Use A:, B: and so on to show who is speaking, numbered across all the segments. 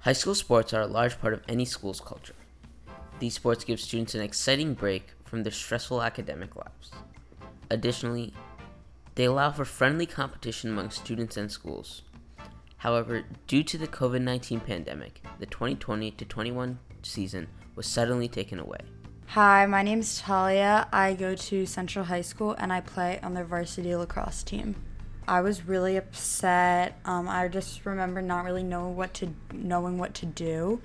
A: High school sports are a large part of any school's culture. These sports give students an exciting break from their stressful academic lives. Additionally, they allow for friendly competition among students and schools. However, due to the COVID 19 pandemic, the 2020 to 21 season was suddenly taken away.
B: Hi, my name is Talia. I go to Central High School and I play on the varsity lacrosse team. I was really upset. Um, I just remember not really knowing what to knowing what to do,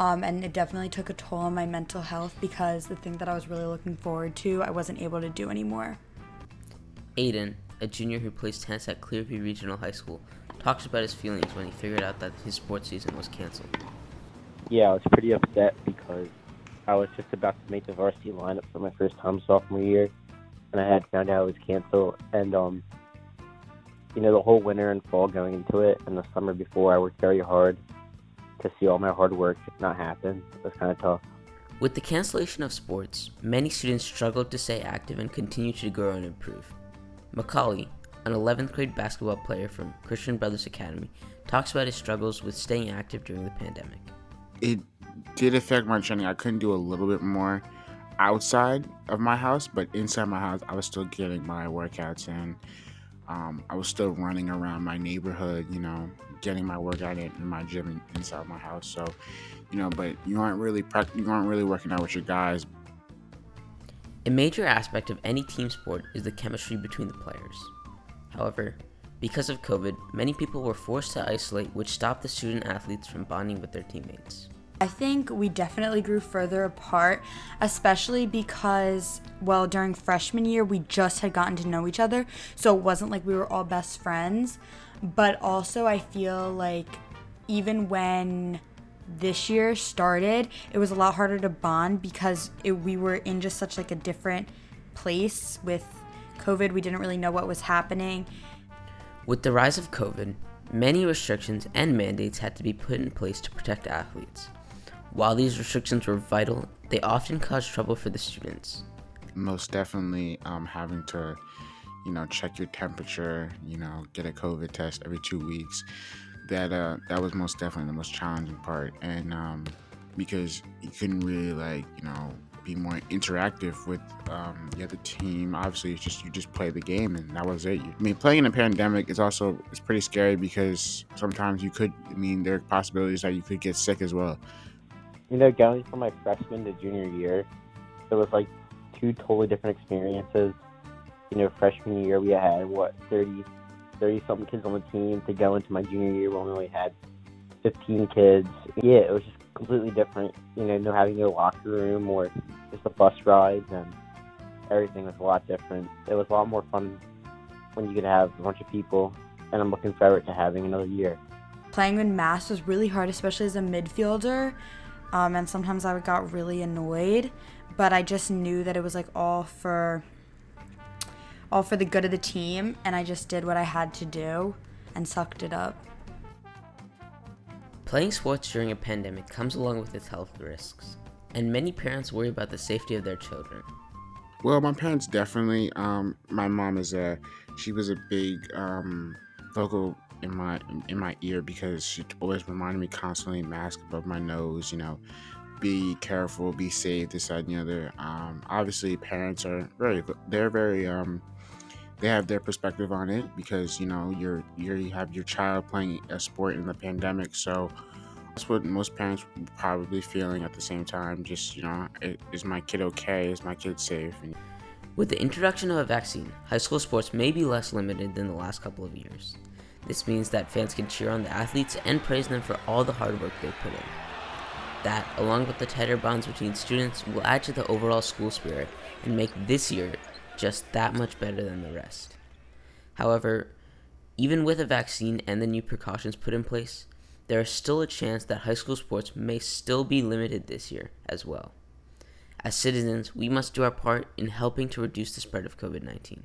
B: um, and it definitely took a toll on my mental health because the thing that I was really looking forward to, I wasn't able to do anymore.
A: Aiden, a junior who plays tennis at Clearview Regional High School, talks about his feelings when he figured out that his sports season was canceled.
C: Yeah, I was pretty upset because I was just about to make the varsity lineup for my first time sophomore year, and I had found out it was canceled. And um, you know, the whole winter and fall going into it, and the summer before, I worked very hard to see all my hard work not happen. It was kind of tough.
A: With the cancellation of sports, many students struggled to stay active and continue to grow and improve. Macaulay, an 11th grade basketball player from Christian Brothers Academy, talks about his struggles with staying active during the pandemic.
D: It did affect my training. I couldn't do a little bit more outside of my house, but inside my house, I was still getting my workouts in. Um, I was still running around my neighborhood, you know, getting my workout in, in my gym inside my house. So, you know, but you aren't really you aren't really working out with your guys.
A: A major aspect of any team sport is the chemistry between the players. However, because of COVID, many people were forced to isolate, which stopped the student athletes from bonding with their teammates.
B: I think we definitely grew further apart, especially because, well, during freshman year, we just had gotten to know each other. So it wasn't like we were all best friends. But also, I feel like even when this year started, it was a lot harder to bond because it, we were in just such like a different place with COVID. We didn't really know what was happening.
A: With the rise of COVID, many restrictions and mandates had to be put in place to protect athletes. While these restrictions were vital, they often caused trouble for the students.
D: Most definitely, um, having to, you know, check your temperature, you know, get a COVID test every two weeks. That uh, that was most definitely the most challenging part, and um, because you couldn't really like, you know, be more interactive with um, the other team. Obviously, it's just you just play the game, and that was it. I mean, playing in a pandemic is also it's pretty scary because sometimes you could. I mean, there are possibilities that you could get sick as well
C: you know, going from my freshman to junior year, it was like two totally different experiences. You know, freshman year we had what 30, 30 something kids on the team. To go into my junior year, we only had fifteen kids. Yeah, it was just completely different. You know, no having no locker room or just the bus rides and everything was a lot different. It was a lot more fun when you could have a bunch of people, and I'm looking forward to having another year.
B: Playing in mass was really hard, especially as a midfielder um, and sometimes I would got really annoyed, but I just knew that it was like all for all for the good of the team, and I just did what I had to do and sucked it up.
A: Playing sports during a pandemic comes along with its health risks, and many parents worry about the safety of their children.
D: Well, my parents definitely. Um, my mom is a. She was a big um, vocal in my in my ear because she always reminded me constantly mask above my nose you know be careful be safe this side and the other. Um, obviously parents are very they're very um, they have their perspective on it because you know you're, you're you have your child playing a sport in the pandemic so that's what most parents probably feeling at the same time just you know is my kid okay? Is my kid safe? And,
A: with the introduction of a vaccine, high school sports may be less limited than the last couple of years. This means that fans can cheer on the athletes and praise them for all the hard work they put in. That, along with the tighter bonds between students, will add to the overall school spirit and make this year just that much better than the rest. However, even with a vaccine and the new precautions put in place, there is still a chance that high school sports may still be limited this year as well. As citizens, we must do our part in helping to reduce the spread of COVID 19.